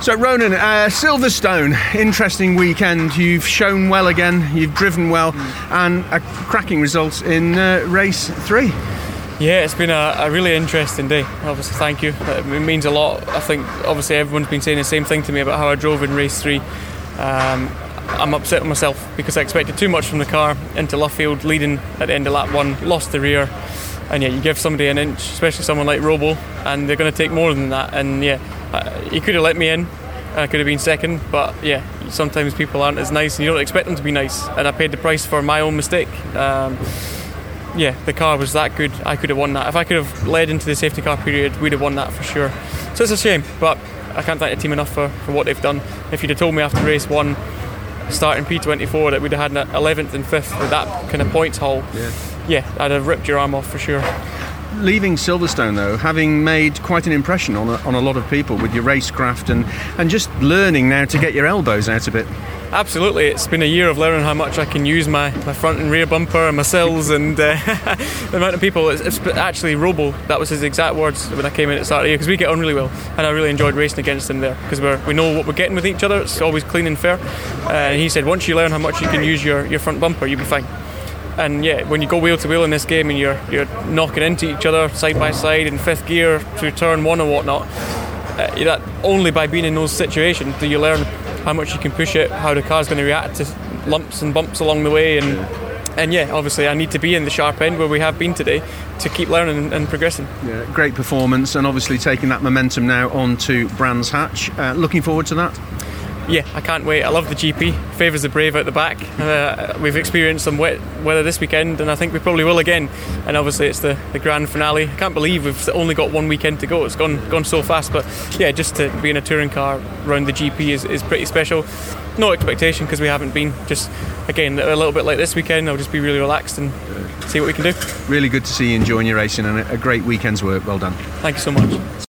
So, Ronan, uh, Silverstone, interesting weekend. You've shown well again, you've driven well, and a cracking result in uh, race three. Yeah, it's been a, a, really interesting day. Obviously, thank you. It means a lot. I think obviously everyone's been saying the same thing to me about how I drove in race three. Um, I'm upset with myself because I expected too much from the car into Luffield, leading at the end of lap one, lost the rear, and yeah, you give somebody an inch, especially someone like Robo, and they're going to take more than that. And yeah, he could have let me in. I could have been second, but yeah, sometimes people aren't as nice, and you don't expect them to be nice. And I paid the price for my own mistake. Um, yeah, the car was that good. I could have won that. If I could have led into the safety car period, we'd have won that for sure. So it's a shame, but I can't thank the team enough for, for what they've done. If you'd have told me after race one, starting P24, that we'd have had an 11th and 5th with that kind of points haul, yeah. yeah, I'd have ripped your arm off for sure leaving Silverstone though, having made quite an impression on a, on a lot of people with your racecraft and, and just learning now to get your elbows out a bit. Absolutely, it's been a year of learning how much I can use my, my front and rear bumper and my sills and uh, the amount of people. It's, it's, actually Robo, that was his exact words when I came in at start of the year because we get on really well and I really enjoyed racing against him there because we know what we're getting with each other. It's always clean and fair. Uh, and he said once you learn how much you can use your, your front bumper, you'll be fine and yeah, when you go wheel to wheel in this game and you're you're knocking into each other side by side in fifth gear through turn one and whatnot, uh, that only by being in those situations do you learn how much you can push it, how the car's going to react to lumps and bumps along the way, and and yeah, obviously I need to be in the sharp end where we have been today to keep learning and progressing. Yeah, great performance, and obviously taking that momentum now on to Brands Hatch. Uh, looking forward to that yeah, I can't wait. I love the GP. Favours the brave out the back. Uh, we've experienced some wet weather this weekend, and I think we probably will again. And obviously, it's the, the grand finale. I can't believe we've only got one weekend to go. It's gone gone so fast. But yeah, just to be in a touring car around the GP is, is pretty special. No expectation because we haven't been. Just again, a little bit like this weekend, I'll just be really relaxed and see what we can do. Really good to see you enjoying your racing and a great weekend's work. Well done. Thank you so much.